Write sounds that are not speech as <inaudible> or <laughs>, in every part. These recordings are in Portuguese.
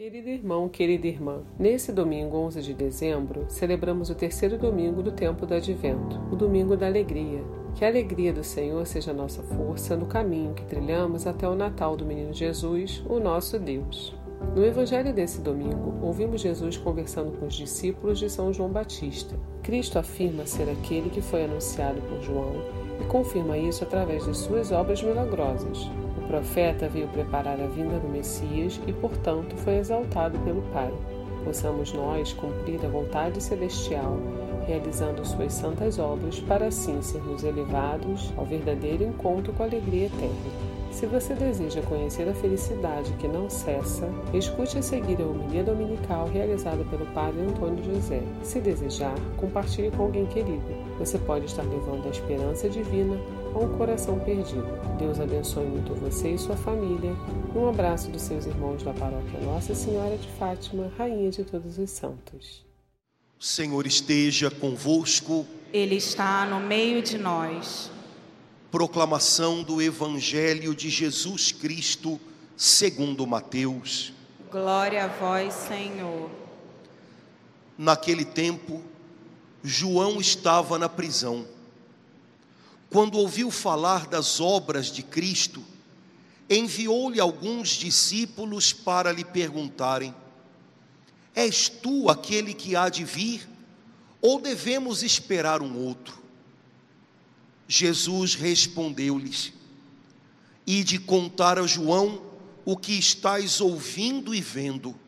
Querido irmão, querida irmã, nesse domingo 11 de dezembro, celebramos o terceiro domingo do tempo do Advento, o domingo da alegria. Que a alegria do Senhor seja nossa força no caminho que trilhamos até o Natal do Menino Jesus, o nosso Deus. No evangelho desse domingo, ouvimos Jesus conversando com os discípulos de São João Batista. Cristo afirma ser aquele que foi anunciado por João e confirma isso através de suas obras milagrosas. Profeta veio preparar a vinda do Messias e, portanto, foi exaltado pelo Pai. Possamos nós cumprir a vontade celestial, realizando suas santas obras, para assim sermos elevados ao verdadeiro encontro com a alegria eterna. Se você deseja conhecer a felicidade que não cessa, escute a seguir a homilia dominical realizada pelo Padre Antônio José. Se desejar, compartilhe com alguém querido. Você pode estar levando a esperança divina a um coração perdido. Deus abençoe muito você e sua família. Um abraço dos seus irmãos da paróquia Nossa Senhora de Fátima, Rainha de Todos os Santos. O Senhor esteja convosco. Ele está no meio de nós. Proclamação do Evangelho de Jesus Cristo, segundo Mateus. Glória a vós, Senhor. Naquele tempo, João estava na prisão. Quando ouviu falar das obras de Cristo, enviou-lhe alguns discípulos para lhe perguntarem: És tu aquele que há de vir, ou devemos esperar um outro? Jesus respondeu-lhes: E de contar a João o que estáis ouvindo e vendo.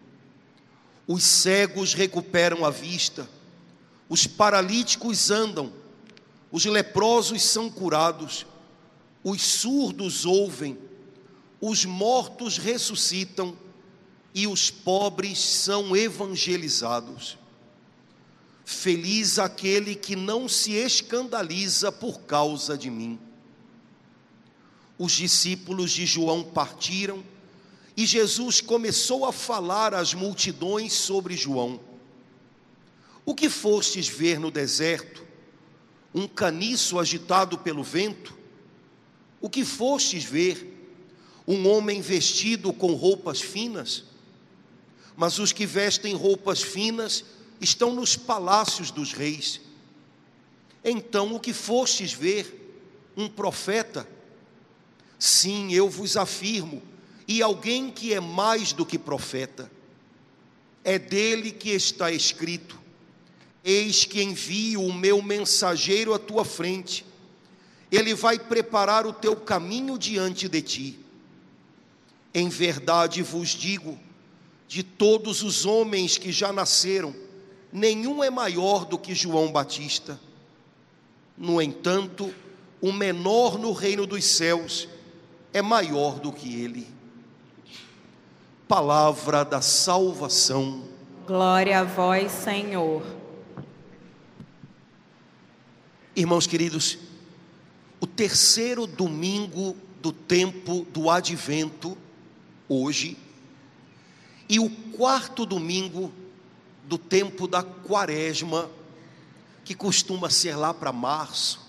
Os cegos recuperam a vista, os paralíticos andam, os leprosos são curados, os surdos ouvem, os mortos ressuscitam e os pobres são evangelizados. Feliz aquele que não se escandaliza por causa de mim. Os discípulos de João partiram e Jesus começou a falar às multidões sobre João. O que fostes ver no deserto? Um caniço agitado pelo vento? O que fostes ver? Um homem vestido com roupas finas? Mas os que vestem roupas finas estão nos palácios dos reis. Então o que fostes ver? Um profeta? Sim, eu vos afirmo, e alguém que é mais do que profeta. É dele que está escrito: Eis que envio o meu mensageiro à tua frente, ele vai preparar o teu caminho diante de ti. Em verdade vos digo, de todos os homens que já nasceram, nenhum é maior do que João Batista. No entanto, o menor no reino dos céus é maior do que ele. Palavra da salvação. Glória a vós, Senhor. Irmãos queridos, o terceiro domingo do tempo do advento, hoje, e o quarto domingo do tempo da quaresma, que costuma ser lá para março,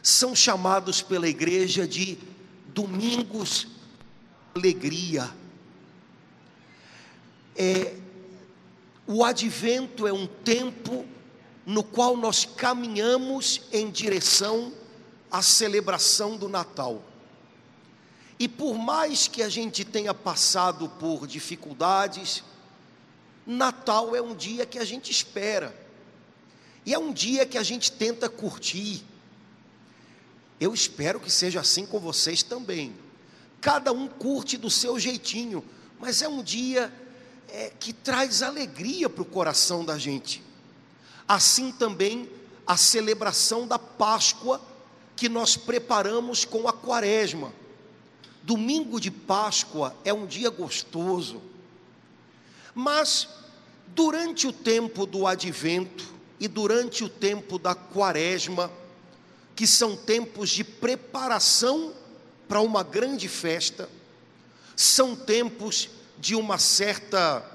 são chamados pela igreja de domingos alegria. É, o advento é um tempo no qual nós caminhamos em direção à celebração do Natal. E por mais que a gente tenha passado por dificuldades, Natal é um dia que a gente espera, e é um dia que a gente tenta curtir. Eu espero que seja assim com vocês também. Cada um curte do seu jeitinho, mas é um dia é, que traz alegria para o coração da gente. Assim também a celebração da Páscoa que nós preparamos com a Quaresma. Domingo de Páscoa é um dia gostoso mas durante o tempo do advento e durante o tempo da quaresma, que são tempos de preparação para uma grande festa, são tempos de uma certa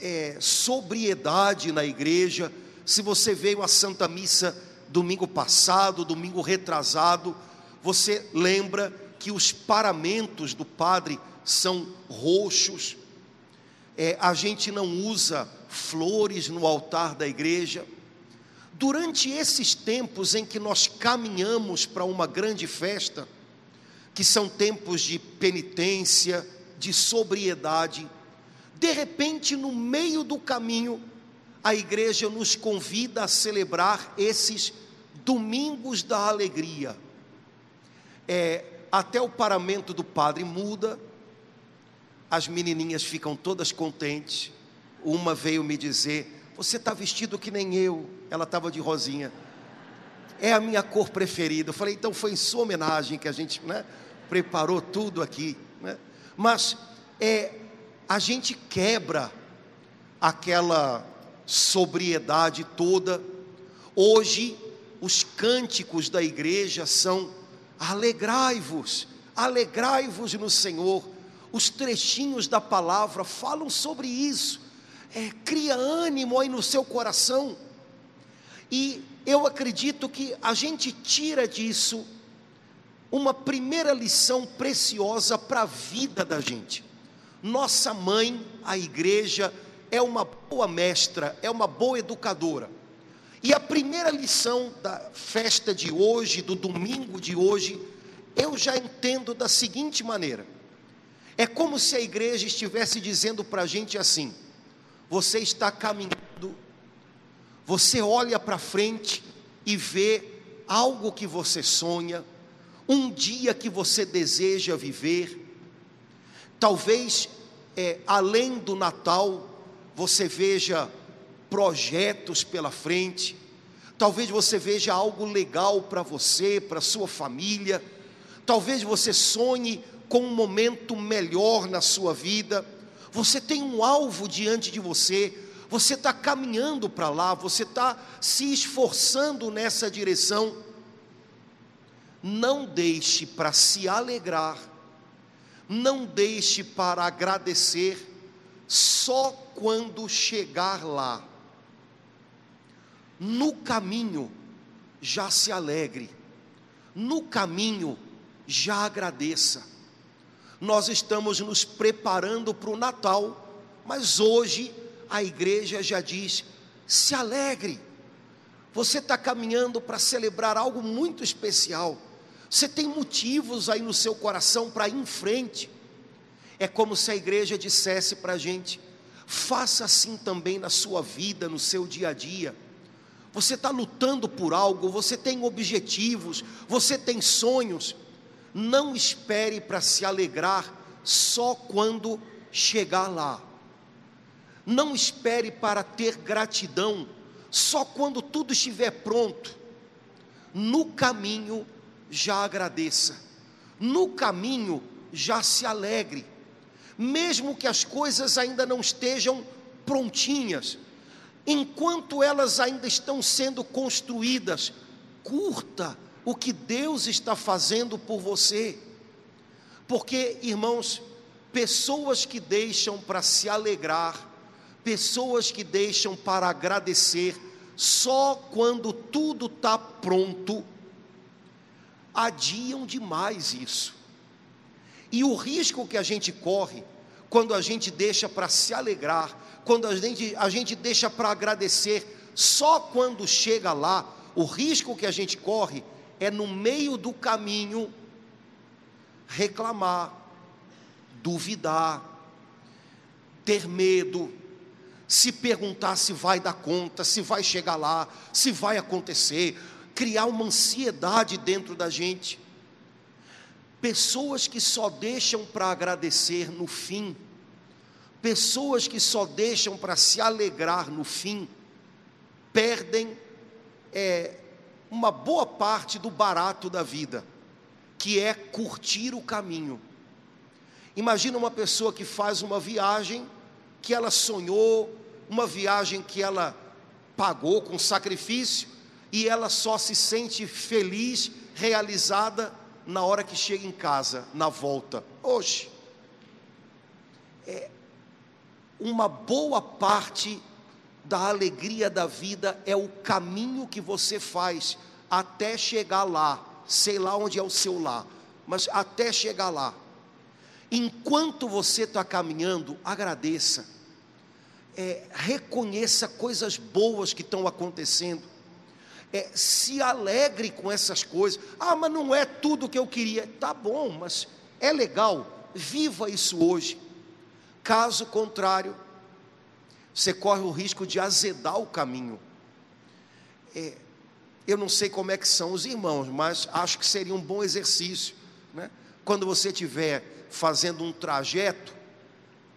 é, sobriedade na igreja. Se você veio à Santa Missa domingo passado, domingo retrasado, você lembra que os paramentos do padre são roxos, é, a gente não usa flores no altar da igreja. Durante esses tempos em que nós caminhamos para uma grande festa, que são tempos de penitência, de sobriedade, de repente, no meio do caminho, a igreja nos convida a celebrar esses domingos da alegria. É, até o paramento do padre muda, as menininhas ficam todas contentes. Uma veio me dizer: Você está vestido que nem eu. Ela estava de rosinha. É a minha cor preferida. Eu falei: Então foi em sua homenagem que a gente né, preparou tudo aqui. Né? Mas é, a gente quebra aquela sobriedade toda. Hoje, os cânticos da igreja são: alegrai-vos, alegrai-vos no Senhor. Os trechinhos da palavra falam sobre isso. É, cria ânimo aí no seu coração. E eu acredito que a gente tira disso uma primeira lição preciosa para a vida da gente. Nossa mãe, a igreja, é uma boa mestra, é uma boa educadora. E a primeira lição da festa de hoje, do domingo de hoje, eu já entendo da seguinte maneira: é como se a igreja estivesse dizendo para a gente assim: você está caminhando, você olha para frente e vê algo que você sonha, um dia que você deseja viver, talvez é, além do Natal, você veja projetos pela frente, talvez você veja algo legal para você, para sua família, talvez você sonhe com um momento melhor na sua vida, você tem um alvo diante de você, você está caminhando para lá, você está se esforçando nessa direção. Não deixe para se alegrar, não deixe para agradecer só quando chegar lá. No caminho, já se alegre, no caminho, já agradeça. Nós estamos nos preparando para o Natal, mas hoje a igreja já diz: se alegre. Você está caminhando para celebrar algo muito especial. Você tem motivos aí no seu coração para ir em frente. É como se a igreja dissesse para a gente: faça assim também na sua vida, no seu dia a dia. Você está lutando por algo, você tem objetivos, você tem sonhos. Não espere para se alegrar só quando chegar lá. Não espere para ter gratidão só quando tudo estiver pronto. No caminho, já agradeça. No caminho, já se alegre mesmo que as coisas ainda não estejam prontinhas, enquanto elas ainda estão sendo construídas, curta o que Deus está fazendo por você. Porque, irmãos, pessoas que deixam para se alegrar, pessoas que deixam para agradecer, só quando tudo está pronto, adiam demais isso. E o risco que a gente corre quando a gente deixa para se alegrar, quando a gente, a gente deixa para agradecer, só quando chega lá, o risco que a gente corre é no meio do caminho reclamar, duvidar, ter medo, se perguntar se vai dar conta, se vai chegar lá, se vai acontecer, criar uma ansiedade dentro da gente. Pessoas que só deixam para agradecer no fim, pessoas que só deixam para se alegrar no fim, perdem é, uma boa parte do barato da vida, que é curtir o caminho. Imagina uma pessoa que faz uma viagem que ela sonhou, uma viagem que ela pagou com sacrifício, e ela só se sente feliz, realizada na hora que chega em casa, na volta. Hoje, é uma boa parte da alegria da vida é o caminho que você faz até chegar lá. Sei lá onde é o seu lá, mas até chegar lá. Enquanto você está caminhando, agradeça. é, reconheça coisas boas que estão acontecendo. É, se alegre com essas coisas. Ah, mas não é tudo o que eu queria. Tá bom, mas é legal. Viva isso hoje. Caso contrário, você corre o risco de azedar o caminho. É, eu não sei como é que são os irmãos, mas acho que seria um bom exercício, né? Quando você estiver fazendo um trajeto,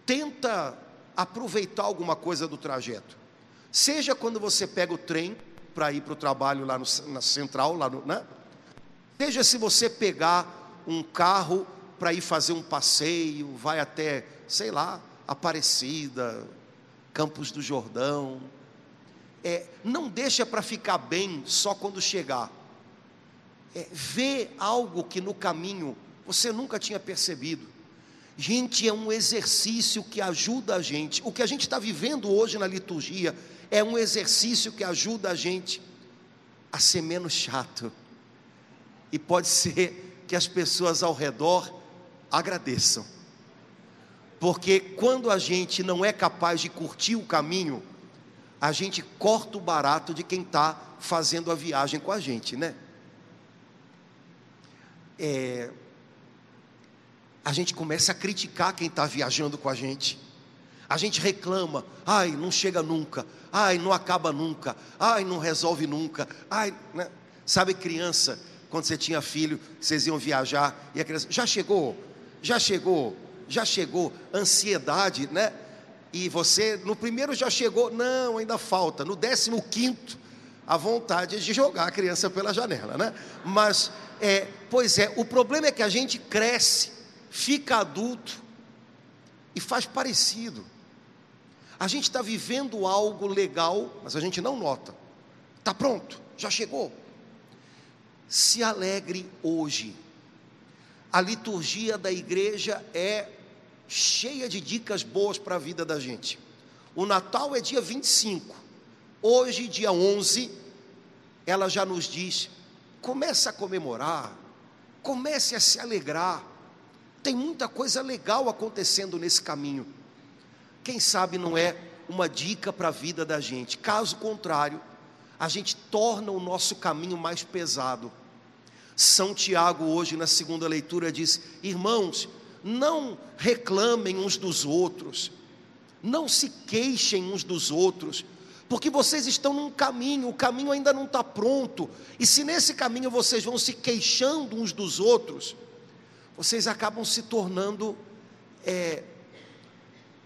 tenta aproveitar alguma coisa do trajeto. Seja quando você pega o trem para ir para o trabalho lá no, na central, lá no, né? Seja se você pegar um carro para ir fazer um passeio, vai até, sei lá, Aparecida, Campos do Jordão. É, não deixa para ficar bem só quando chegar. É, vê algo que no caminho você nunca tinha percebido. Gente, é um exercício que ajuda a gente. O que a gente está vivendo hoje na liturgia é um exercício que ajuda a gente a ser menos chato. E pode ser que as pessoas ao redor agradeçam. Porque quando a gente não é capaz de curtir o caminho, a gente corta o barato de quem está fazendo a viagem com a gente, né? É, a gente começa a criticar quem está viajando com a gente. A gente reclama, ai, não chega nunca, ai, não acaba nunca, ai, não resolve nunca, ai, né? sabe criança, quando você tinha filho, vocês iam viajar e a criança, já chegou, já chegou, já chegou, ansiedade, né? E você, no primeiro já chegou, não, ainda falta, no décimo quinto, a vontade de jogar a criança pela janela, né? Mas, é, pois é, o problema é que a gente cresce, fica adulto e faz parecido. A gente está vivendo algo legal, mas a gente não nota. Está pronto, já chegou. Se alegre hoje. A liturgia da igreja é cheia de dicas boas para a vida da gente. O Natal é dia 25. Hoje, dia 11, ela já nos diz: comece a comemorar, comece a se alegrar. Tem muita coisa legal acontecendo nesse caminho. Quem sabe não é uma dica para a vida da gente. Caso contrário, a gente torna o nosso caminho mais pesado. São Tiago, hoje na segunda leitura, diz: Irmãos, não reclamem uns dos outros, não se queixem uns dos outros, porque vocês estão num caminho, o caminho ainda não está pronto, e se nesse caminho vocês vão se queixando uns dos outros, vocês acabam se tornando é,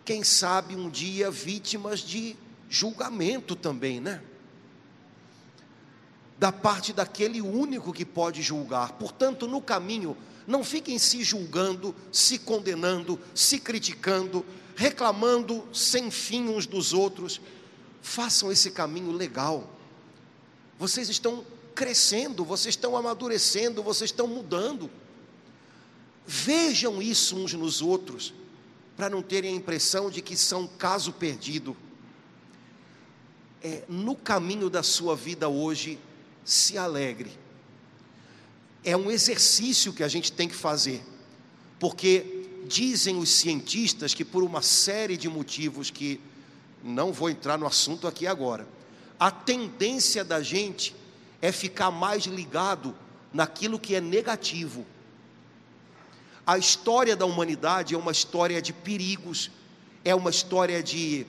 quem sabe um dia vítimas de julgamento também, né? Da parte daquele único que pode julgar. Portanto, no caminho, não fiquem se julgando, se condenando, se criticando, reclamando sem fim uns dos outros. Façam esse caminho legal. Vocês estão crescendo, vocês estão amadurecendo, vocês estão mudando. Vejam isso uns nos outros para não terem a impressão de que são caso perdido. É, no caminho da sua vida hoje, se alegre. É um exercício que a gente tem que fazer, porque dizem os cientistas que, por uma série de motivos que não vou entrar no assunto aqui agora, a tendência da gente é ficar mais ligado naquilo que é negativo a história da humanidade é uma história de perigos, é uma história de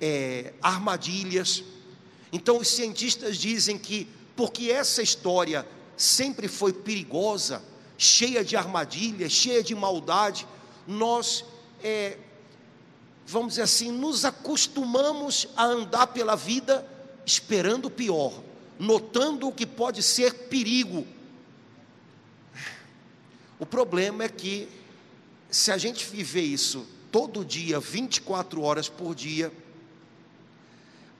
é, armadilhas. Então, os cientistas dizem que, porque essa história sempre foi perigosa, cheia de armadilhas, cheia de maldade, nós, é, vamos dizer assim, nos acostumamos a andar pela vida esperando o pior, notando o que pode ser perigo o problema é que, se a gente viver isso todo dia, 24 horas por dia,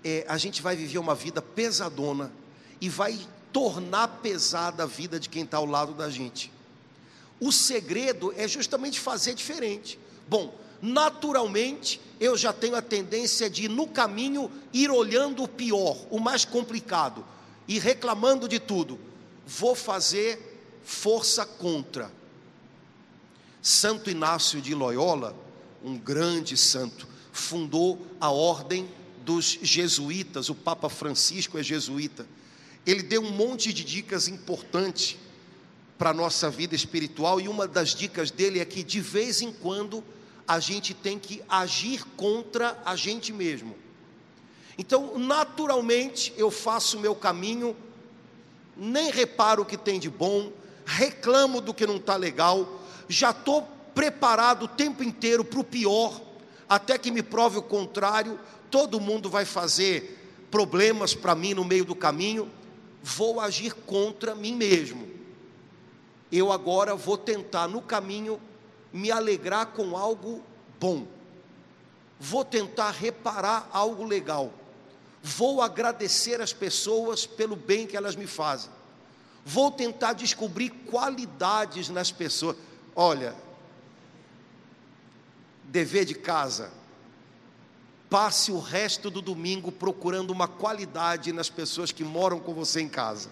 é, a gente vai viver uma vida pesadona e vai tornar pesada a vida de quem está ao lado da gente. O segredo é justamente fazer diferente. Bom, naturalmente, eu já tenho a tendência de, no caminho, ir olhando o pior, o mais complicado, e reclamando de tudo. Vou fazer força contra. Santo Inácio de Loyola, um grande santo, fundou a ordem dos jesuítas, o Papa Francisco é jesuíta. Ele deu um monte de dicas importantes para a nossa vida espiritual, e uma das dicas dele é que de vez em quando a gente tem que agir contra a gente mesmo. Então, naturalmente, eu faço o meu caminho, nem reparo o que tem de bom, reclamo do que não está legal, já estou preparado o tempo inteiro para o pior, até que me prove o contrário, todo mundo vai fazer problemas para mim no meio do caminho, vou agir contra mim mesmo. Eu agora vou tentar no caminho me alegrar com algo bom. Vou tentar reparar algo legal. Vou agradecer as pessoas pelo bem que elas me fazem. Vou tentar descobrir qualidades nas pessoas. Olha, dever de casa. Passe o resto do domingo procurando uma qualidade nas pessoas que moram com você em casa.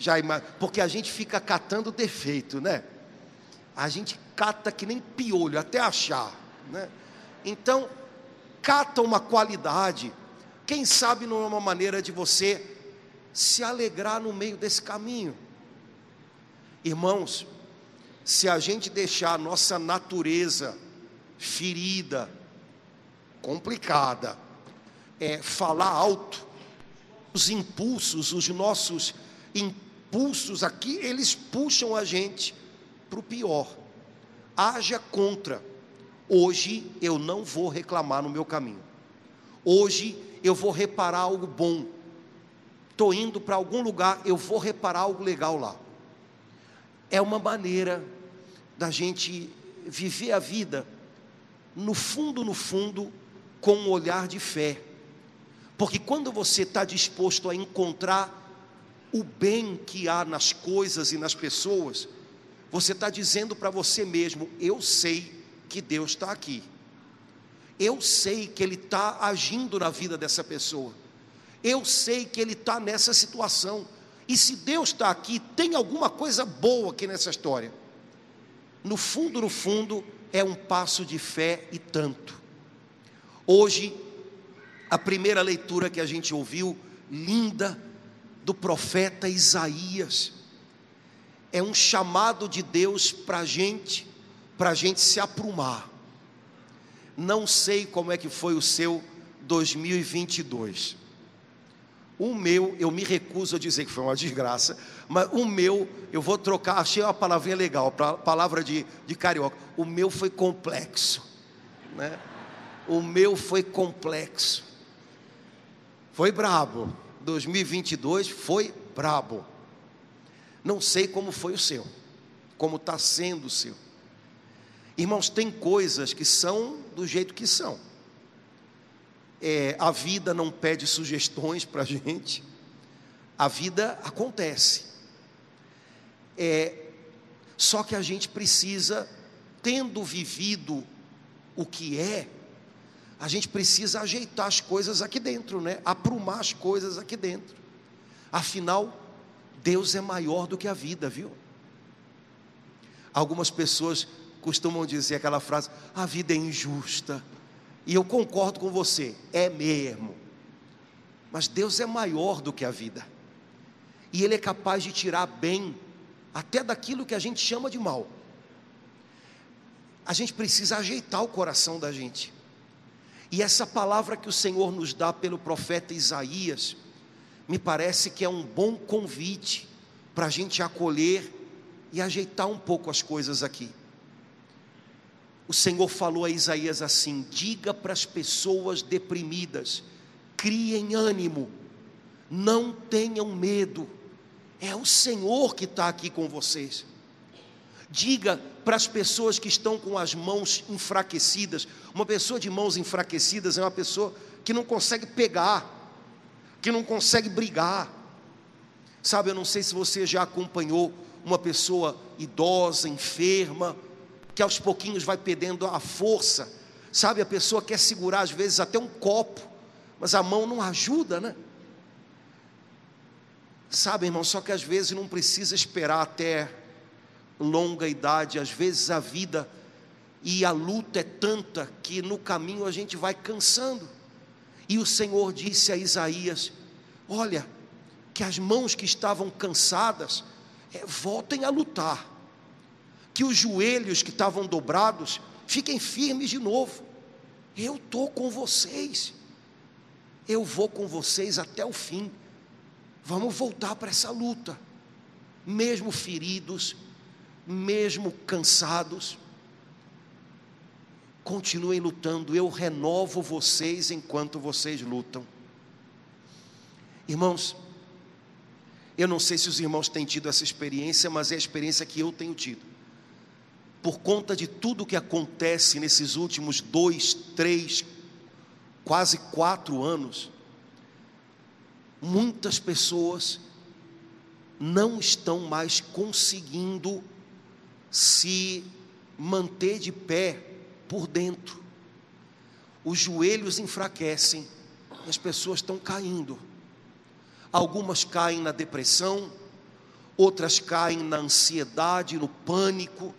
Já porque a gente fica catando defeito, né? A gente cata que nem piolho até achar, né? Então, cata uma qualidade. Quem sabe não é uma maneira de você se alegrar no meio desse caminho. Irmãos, se a gente deixar a nossa natureza ferida, complicada, é falar alto, os impulsos, os nossos impulsos aqui, eles puxam a gente para o pior. Haja contra. Hoje eu não vou reclamar no meu caminho. Hoje eu vou reparar algo bom. Estou indo para algum lugar, eu vou reparar algo legal lá. É uma maneira da gente viver a vida, no fundo, no fundo, com um olhar de fé. Porque quando você está disposto a encontrar o bem que há nas coisas e nas pessoas, você está dizendo para você mesmo: eu sei que Deus está aqui. Eu sei que Ele está agindo na vida dessa pessoa. Eu sei que Ele está nessa situação. E se Deus está aqui, tem alguma coisa boa aqui nessa história. No fundo, no fundo, é um passo de fé e tanto. Hoje, a primeira leitura que a gente ouviu, linda, do profeta Isaías, é um chamado de Deus para a gente, para a gente se aprumar. Não sei como é que foi o seu 2022. O meu, eu me recuso a dizer que foi uma desgraça, mas o meu, eu vou trocar, achei uma palavrinha legal, palavra de, de carioca. O meu foi complexo, né? O meu foi complexo. Foi brabo. 2022 foi brabo. Não sei como foi o seu, como está sendo o seu. Irmãos, tem coisas que são do jeito que são. É, a vida não pede sugestões para a gente, a vida acontece. É, só que a gente precisa, tendo vivido o que é, a gente precisa ajeitar as coisas aqui dentro, né? Aprumar as coisas aqui dentro. Afinal, Deus é maior do que a vida, viu? Algumas pessoas costumam dizer aquela frase: a vida é injusta. E eu concordo com você, é mesmo. Mas Deus é maior do que a vida. E Ele é capaz de tirar bem até daquilo que a gente chama de mal. A gente precisa ajeitar o coração da gente. E essa palavra que o Senhor nos dá pelo profeta Isaías, me parece que é um bom convite para a gente acolher e ajeitar um pouco as coisas aqui o Senhor falou a Isaías assim: diga para as pessoas deprimidas, criem ânimo, não tenham medo, é o Senhor que está aqui com vocês. Diga para as pessoas que estão com as mãos enfraquecidas, uma pessoa de mãos enfraquecidas é uma pessoa que não consegue pegar, que não consegue brigar. Sabe, eu não sei se você já acompanhou uma pessoa idosa, enferma, que aos pouquinhos vai perdendo a força. Sabe, a pessoa quer segurar às vezes até um copo, mas a mão não ajuda, né? Sabe, irmão, só que às vezes não precisa esperar até longa idade, às vezes a vida e a luta é tanta que no caminho a gente vai cansando. E o Senhor disse a Isaías: Olha, que as mãos que estavam cansadas é, voltem a lutar, que os joelhos que estavam dobrados fiquem firmes de novo. Eu estou com vocês, eu vou com vocês até o fim. Vamos voltar para essa luta, mesmo feridos, mesmo cansados. Continuem lutando, eu renovo vocês enquanto vocês lutam. Irmãos, eu não sei se os irmãos têm tido essa experiência, mas é a experiência que eu tenho tido. Por conta de tudo que acontece nesses últimos dois, três, quase quatro anos, muitas pessoas não estão mais conseguindo se manter de pé por dentro. Os joelhos enfraquecem as pessoas estão caindo. Algumas caem na depressão, outras caem na ansiedade, no pânico,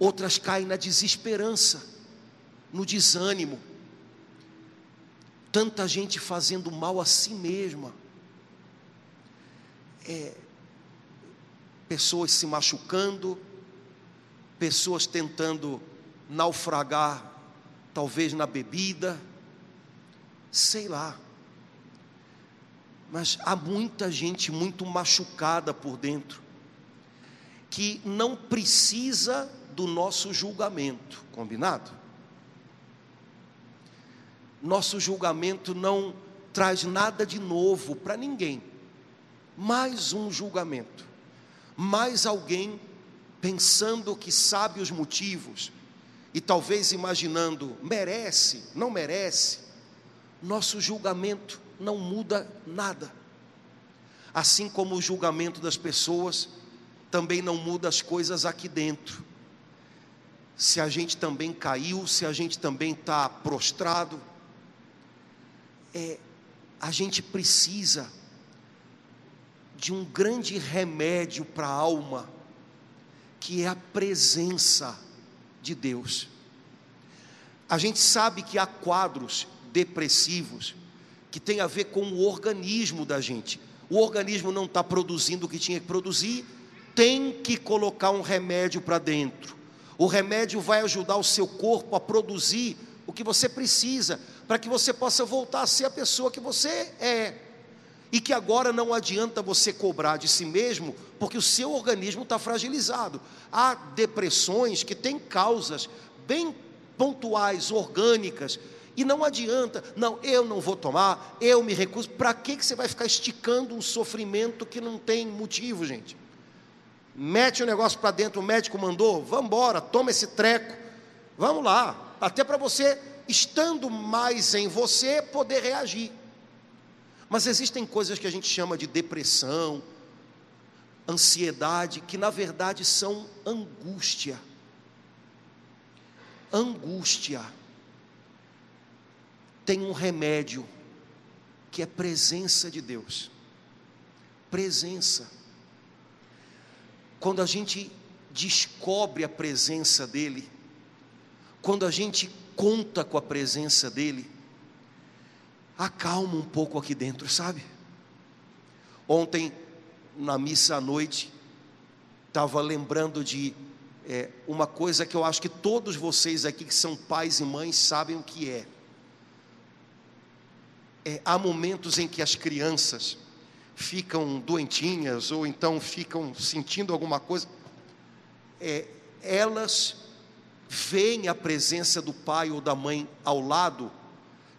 outras caem na desesperança, no desânimo. Tanta gente fazendo mal a si mesma, é, pessoas se machucando, pessoas tentando naufragar, talvez na bebida, sei lá. Mas há muita gente muito machucada por dentro, que não precisa do nosso julgamento, combinado? nosso julgamento não traz nada de novo para ninguém. Mais um julgamento, mais alguém pensando que sabe os motivos e talvez imaginando merece, não merece. Nosso julgamento não muda nada. Assim como o julgamento das pessoas também não muda as coisas aqui dentro. Se a gente também caiu, se a gente também está prostrado, é, a gente precisa de um grande remédio para a alma, que é a presença de Deus. A gente sabe que há quadros depressivos que tem a ver com o organismo da gente. O organismo não está produzindo o que tinha que produzir, tem que colocar um remédio para dentro. O remédio vai ajudar o seu corpo a produzir o que você precisa, para que você possa voltar a ser a pessoa que você é. E que agora não adianta você cobrar de si mesmo, porque o seu organismo está fragilizado. Há depressões que têm causas bem pontuais, orgânicas, e não adianta, não, eu não vou tomar, eu me recuso. Para que, que você vai ficar esticando um sofrimento que não tem motivo, gente? Mete o negócio para dentro, o médico mandou, vamos embora, toma esse treco, vamos lá, até para você, estando mais em você, poder reagir. Mas existem coisas que a gente chama de depressão, ansiedade, que na verdade são angústia. Angústia tem um remédio, que é presença de Deus. Presença. Quando a gente descobre a presença dEle, quando a gente conta com a presença dEle, acalma um pouco aqui dentro, sabe? Ontem, na missa à noite, estava lembrando de é, uma coisa que eu acho que todos vocês aqui que são pais e mães sabem o que é. é há momentos em que as crianças ficam doentinhas ou então ficam sentindo alguma coisa, é, elas veem a presença do pai ou da mãe ao lado,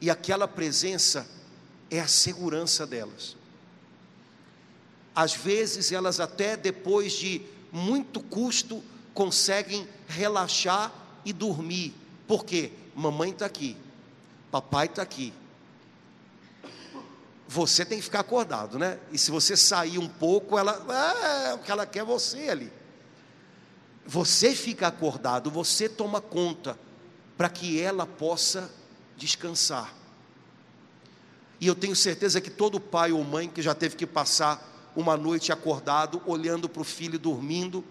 e aquela presença é a segurança delas. Às vezes elas até depois de muito custo conseguem relaxar e dormir. Por quê? Mamãe está aqui, papai está aqui. Você tem que ficar acordado, né? E se você sair um pouco, ela, é, porque ela quer você ali. Você fica acordado, você toma conta para que ela possa descansar. E eu tenho certeza que todo pai ou mãe que já teve que passar uma noite acordado, olhando para o filho dormindo,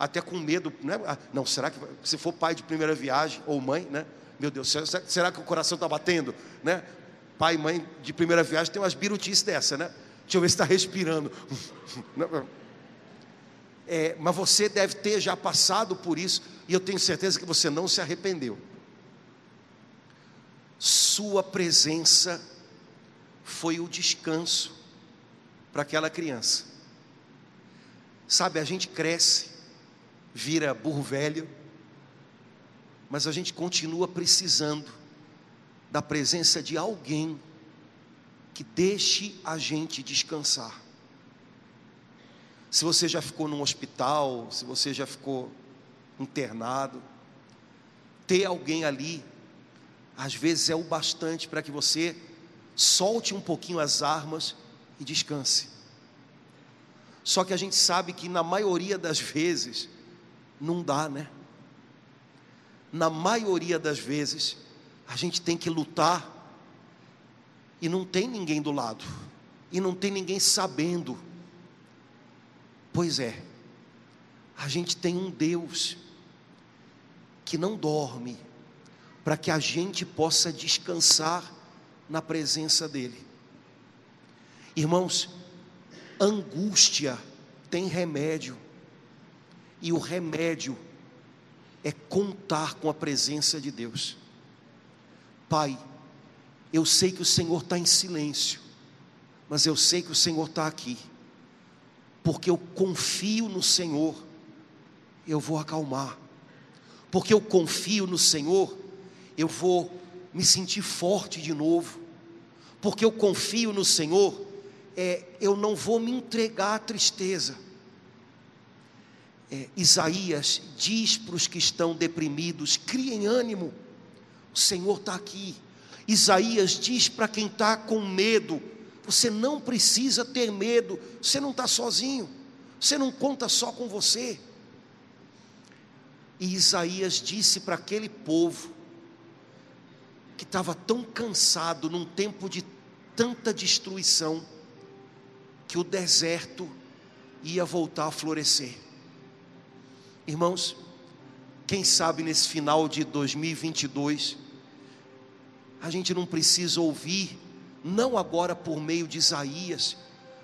até com medo, né? Ah, não, será que se for pai de primeira viagem ou mãe, né? Meu Deus, será, será que o coração está batendo, né? Pai e mãe de primeira viagem tem umas birutices dessa, né? Deixa eu ver se está respirando. <laughs> É, mas você deve ter já passado por isso, e eu tenho certeza que você não se arrependeu. Sua presença foi o descanso para aquela criança. Sabe, a gente cresce, vira burro velho, mas a gente continua precisando da presença de alguém que deixe a gente descansar. Se você já ficou num hospital, se você já ficou internado, ter alguém ali, às vezes é o bastante para que você solte um pouquinho as armas e descanse. Só que a gente sabe que na maioria das vezes não dá, né? Na maioria das vezes a gente tem que lutar e não tem ninguém do lado, e não tem ninguém sabendo Pois é, a gente tem um Deus que não dorme, para que a gente possa descansar na presença dEle. Irmãos, angústia tem remédio, e o remédio é contar com a presença de Deus. Pai, eu sei que o Senhor está em silêncio, mas eu sei que o Senhor está aqui porque eu confio no Senhor, eu vou acalmar. Porque eu confio no Senhor, eu vou me sentir forte de novo. Porque eu confio no Senhor, é, eu não vou me entregar à tristeza. É, Isaías diz para os que estão deprimidos: criem ânimo, o Senhor está aqui. Isaías diz para quem está com medo: você não precisa ter medo, você não está sozinho, você não conta só com você. E Isaías disse para aquele povo, que estava tão cansado num tempo de tanta destruição, que o deserto ia voltar a florescer. Irmãos, quem sabe nesse final de 2022, a gente não precisa ouvir não agora por meio de Isaías,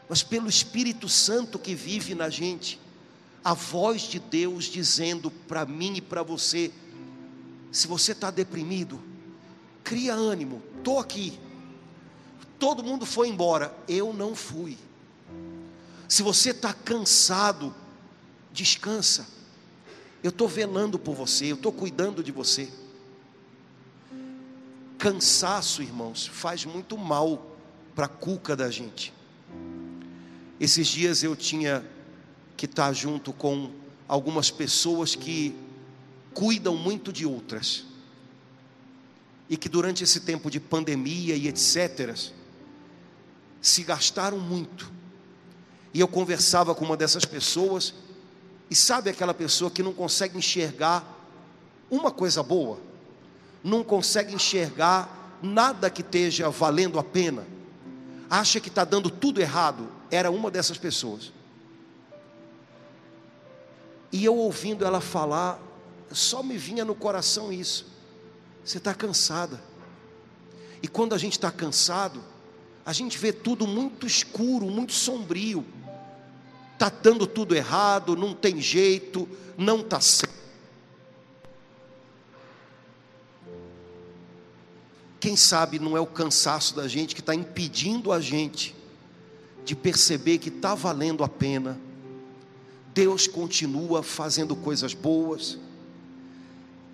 mas pelo Espírito Santo que vive na gente, a voz de Deus dizendo para mim e para você: se você está deprimido, cria ânimo, estou aqui. Todo mundo foi embora, eu não fui. Se você está cansado, descansa. Eu estou velando por você, eu estou cuidando de você. Cansaço, irmãos, faz muito mal para a cuca da gente. Esses dias eu tinha que estar junto com algumas pessoas que cuidam muito de outras. E que durante esse tempo de pandemia e etc., se gastaram muito. E eu conversava com uma dessas pessoas, e sabe aquela pessoa que não consegue enxergar uma coisa boa? não consegue enxergar nada que esteja valendo a pena, acha que está dando tudo errado, era uma dessas pessoas. E eu ouvindo ela falar, só me vinha no coração isso. Você está cansada. E quando a gente está cansado, a gente vê tudo muito escuro, muito sombrio. Está dando tudo errado, não tem jeito, não está certo. Quem sabe não é o cansaço da gente que está impedindo a gente de perceber que está valendo a pena. Deus continua fazendo coisas boas.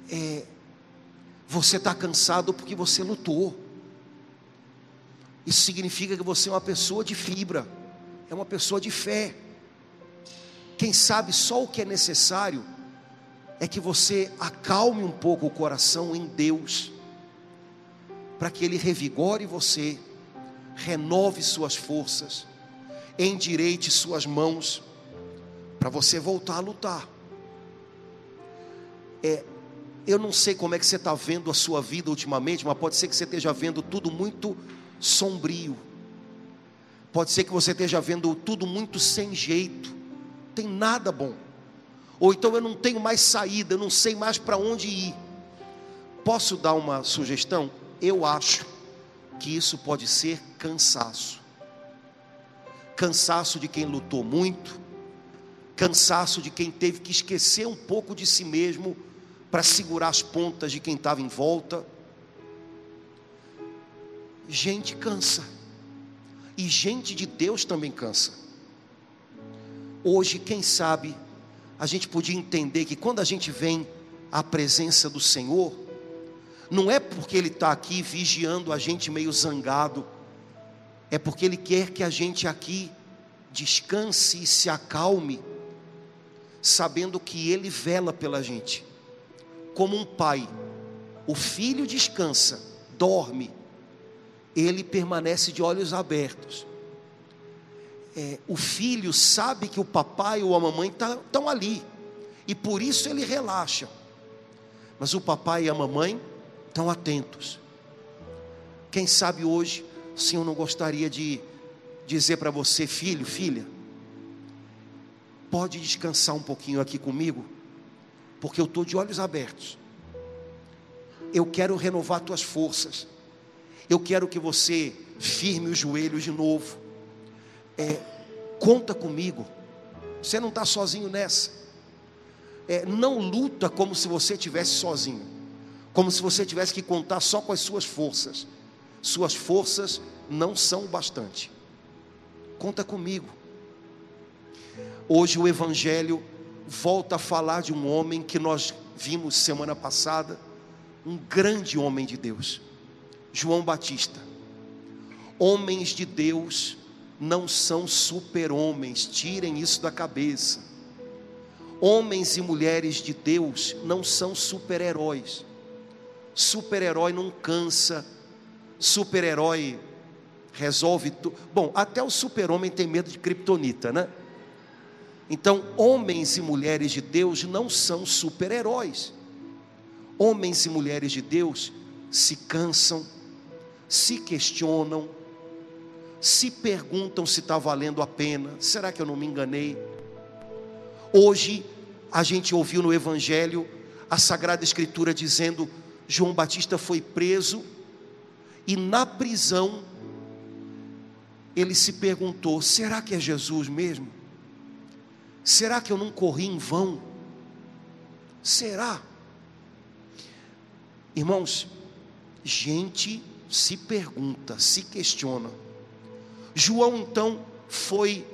É, você está cansado porque você lutou. Isso significa que você é uma pessoa de fibra, é uma pessoa de fé. Quem sabe só o que é necessário é que você acalme um pouco o coração em Deus para que Ele revigore você, renove suas forças, endireite suas mãos, para você voltar a lutar. É, eu não sei como é que você está vendo a sua vida ultimamente, mas pode ser que você esteja vendo tudo muito sombrio. Pode ser que você esteja vendo tudo muito sem jeito. Tem nada bom. ou então eu não tenho mais saída, eu não sei mais para onde ir. Posso dar uma sugestão? Eu acho que isso pode ser cansaço. Cansaço de quem lutou muito, cansaço de quem teve que esquecer um pouco de si mesmo para segurar as pontas de quem estava em volta. Gente cansa, e gente de Deus também cansa. Hoje, quem sabe, a gente podia entender que quando a gente vem à presença do Senhor, não é porque Ele está aqui vigiando a gente meio zangado, é porque Ele quer que a gente aqui descanse e se acalme, sabendo que Ele vela pela gente, como um pai. O filho descansa, dorme, ele permanece de olhos abertos é, o filho sabe que o papai ou a mamãe estão tá, ali, e por isso ele relaxa. Mas o papai e a mamãe estão atentos. Quem sabe hoje o Senhor não gostaria de dizer para você, filho, filha, pode descansar um pouquinho aqui comigo, porque eu estou de olhos abertos. Eu quero renovar tuas forças. Eu quero que você firme os joelhos de novo é, conta comigo. Você não está sozinho nessa. É, não luta como se você estivesse sozinho, como se você tivesse que contar só com as suas forças. Suas forças não são o bastante. Conta comigo. Hoje o Evangelho volta a falar de um homem que nós vimos semana passada, um grande homem de Deus, João Batista. Homens de Deus não são super-homens, tirem isso da cabeça. Homens e mulheres de Deus não são super-heróis. Super-herói não cansa, super-herói resolve tudo. Bom, até o super-homem tem medo de kriptonita, né? Então, homens e mulheres de Deus não são super-heróis. Homens e mulheres de Deus se cansam, se questionam, se perguntam se está valendo a pena, será que eu não me enganei? Hoje, a gente ouviu no Evangelho a Sagrada Escritura dizendo: João Batista foi preso e na prisão ele se perguntou: será que é Jesus mesmo? Será que eu não corri em vão? Será? Irmãos, gente se pergunta, se questiona. João então foi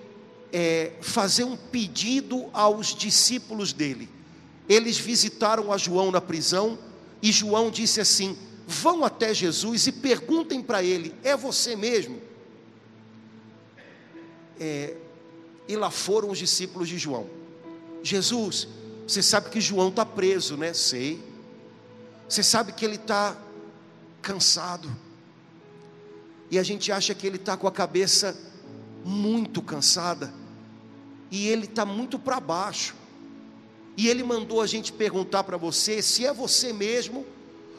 é, fazer um pedido aos discípulos dele. Eles visitaram a João na prisão e João disse assim: Vão até Jesus e perguntem para ele: É você mesmo? É, e lá foram os discípulos de João. Jesus, você sabe que João está preso, né? Sei. Você sabe que ele está cansado e a gente acha que ele está com a cabeça muito cansada, e ele está muito para baixo, e ele mandou a gente perguntar para você se é você mesmo,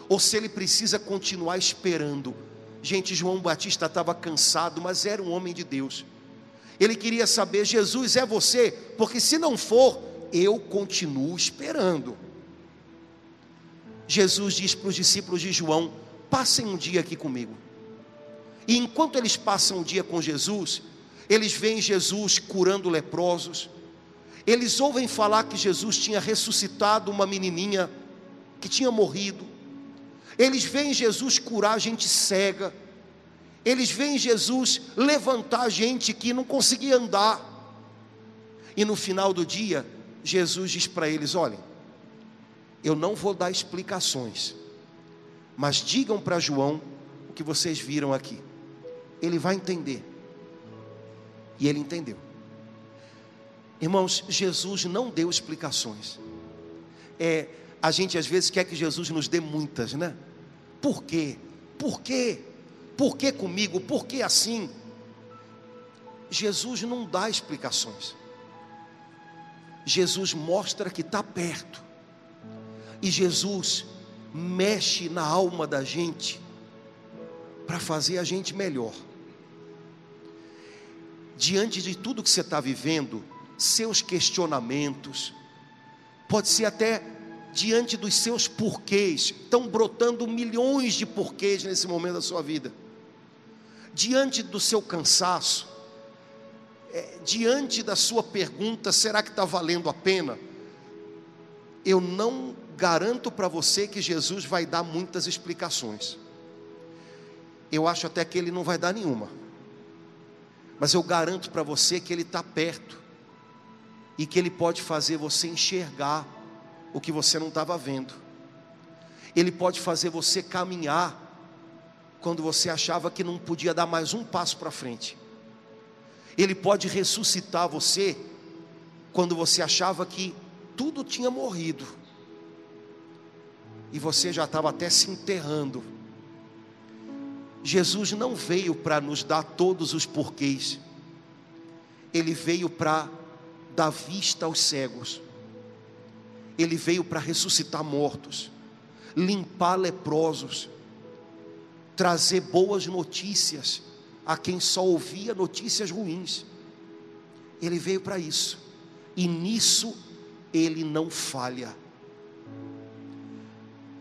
ou se ele precisa continuar esperando. Gente, João Batista estava cansado, mas era um homem de Deus. Ele queria saber: Jesus é você? Porque se não for, eu continuo esperando. Jesus diz para os discípulos de João: passem um dia aqui comigo. E enquanto eles passam o dia com Jesus, eles veem Jesus curando leprosos, eles ouvem falar que Jesus tinha ressuscitado uma menininha que tinha morrido, eles veem Jesus curar gente cega, eles veem Jesus levantar gente que não conseguia andar, e no final do dia, Jesus diz para eles: olhem, eu não vou dar explicações, mas digam para João o que vocês viram aqui ele vai entender. E ele entendeu. Irmãos, Jesus não deu explicações. É, a gente às vezes quer que Jesus nos dê muitas, né? Por quê? Por quê? Por que comigo? Por que assim? Jesus não dá explicações. Jesus mostra que está perto. E Jesus mexe na alma da gente para fazer a gente melhor diante de tudo que você está vivendo, seus questionamentos, pode ser até diante dos seus porquês, estão brotando milhões de porquês nesse momento da sua vida, diante do seu cansaço, é, diante da sua pergunta: será que está valendo a pena? Eu não garanto para você que Jesus vai dar muitas explicações. Eu acho até que ele não vai dar nenhuma. Mas eu garanto para você que ele está perto e que ele pode fazer você enxergar o que você não estava vendo. Ele pode fazer você caminhar quando você achava que não podia dar mais um passo para frente. Ele pode ressuscitar você quando você achava que tudo tinha morrido e você já estava até se enterrando. Jesus não veio para nos dar todos os porquês, ele veio para dar vista aos cegos, ele veio para ressuscitar mortos, limpar leprosos, trazer boas notícias a quem só ouvia notícias ruins. Ele veio para isso, e nisso ele não falha.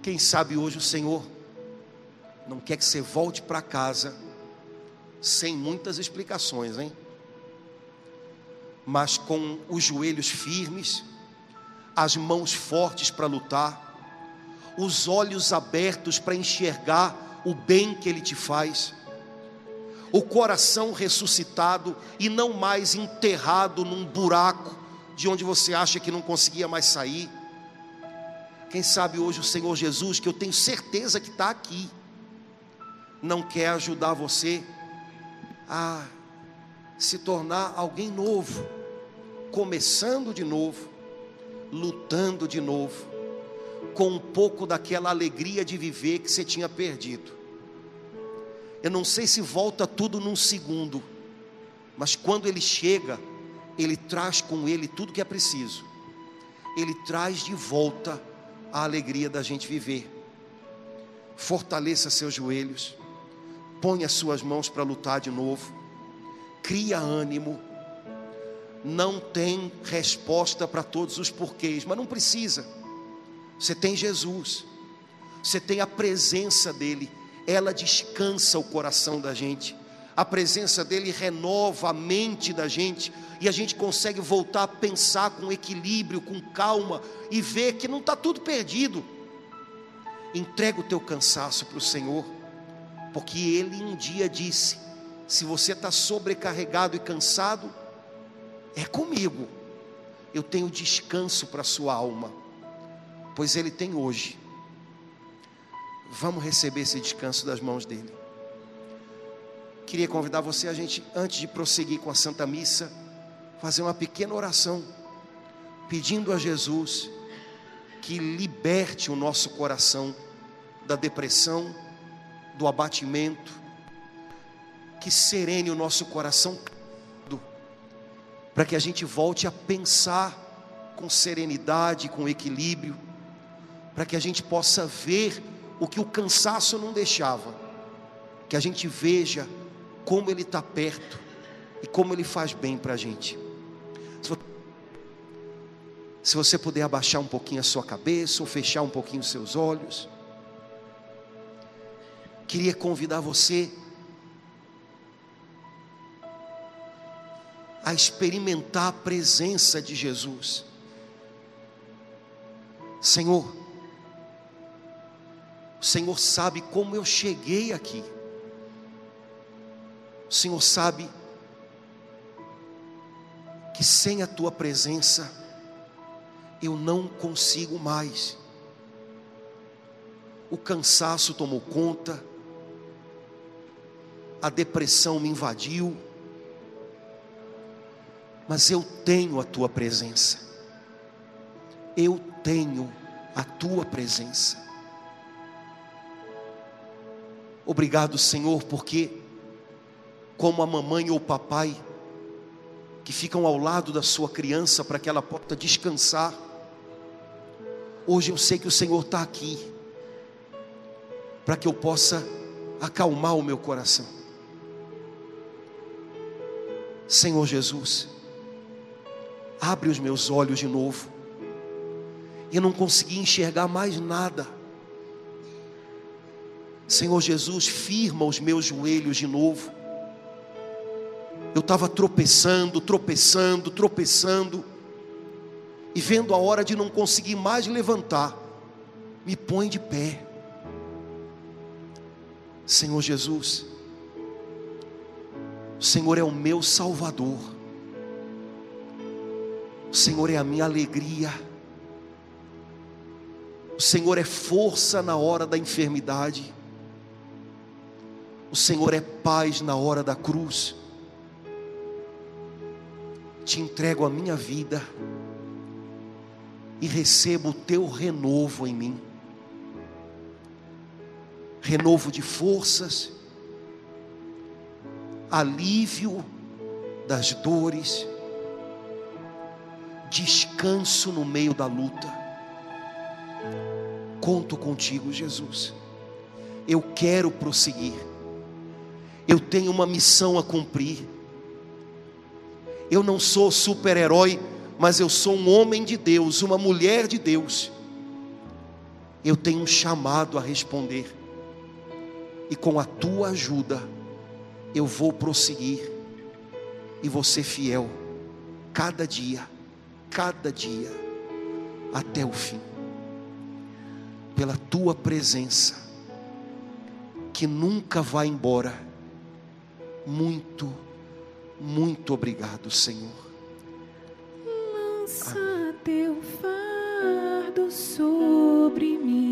Quem sabe hoje o Senhor não quer que você volte para casa sem muitas explicações, hein? Mas com os joelhos firmes, as mãos fortes para lutar, os olhos abertos para enxergar o bem que Ele te faz, o coração ressuscitado e não mais enterrado num buraco de onde você acha que não conseguia mais sair quem sabe hoje o Senhor Jesus, que eu tenho certeza que está aqui, não quer ajudar você a se tornar alguém novo, começando de novo, lutando de novo, com um pouco daquela alegria de viver que você tinha perdido. Eu não sei se volta tudo num segundo, mas quando ele chega, ele traz com ele tudo que é preciso. Ele traz de volta a alegria da gente viver. Fortaleça seus joelhos, ponha suas mãos para lutar de novo, cria ânimo. Não tem resposta para todos os porquês, mas não precisa. Você tem Jesus, você tem a presença dEle, ela descansa o coração da gente a presença dele renova a mente da gente e a gente consegue voltar a pensar com equilíbrio, com calma e ver que não está tudo perdido. Entrega o teu cansaço para o Senhor, porque Ele um dia disse: se você está sobrecarregado e cansado, é comigo, eu tenho descanso para a sua alma, pois Ele tem hoje. Vamos receber esse descanso das mãos dEle. Queria convidar você a gente, antes de prosseguir com a Santa Missa, fazer uma pequena oração, pedindo a Jesus que liberte o nosso coração da depressão, do abatimento, que serene o nosso coração, para que a gente volte a pensar com serenidade, com equilíbrio, para que a gente possa ver o que o cansaço não deixava, que a gente veja como Ele está perto e como Ele faz bem para a gente. Se você puder abaixar um pouquinho a sua cabeça ou fechar um pouquinho os seus olhos, queria convidar você a experimentar a presença de Jesus. Senhor, o Senhor sabe como eu cheguei aqui. O Senhor sabe que sem a tua presença eu não consigo mais. O cansaço tomou conta, a depressão me invadiu, mas eu tenho a tua presença. Eu tenho a tua presença. Obrigado, Senhor, porque como a mamãe ou o papai, que ficam ao lado da sua criança para que ela possa descansar. Hoje eu sei que o Senhor está aqui, para que eu possa acalmar o meu coração. Senhor Jesus, abre os meus olhos de novo, e eu não conseguia enxergar mais nada. Senhor Jesus, firma os meus joelhos de novo. Eu estava tropeçando, tropeçando, tropeçando, e vendo a hora de não conseguir mais levantar, me põe de pé. Senhor Jesus, Senhor é o meu Salvador, o Senhor é a minha alegria, o Senhor é força na hora da enfermidade, o Senhor é paz na hora da cruz. Te entrego a minha vida e recebo o teu renovo em mim. Renovo de forças, alívio das dores, descanso no meio da luta. Conto contigo, Jesus. Eu quero prosseguir. Eu tenho uma missão a cumprir. Eu não sou super-herói, mas eu sou um homem de Deus, uma mulher de Deus. Eu tenho um chamado a responder e com a tua ajuda eu vou prosseguir e vou ser fiel cada dia, cada dia, até o fim, pela tua presença, que nunca vai embora. Muito, muito obrigado, Senhor. Lança teu fardo sobre mim.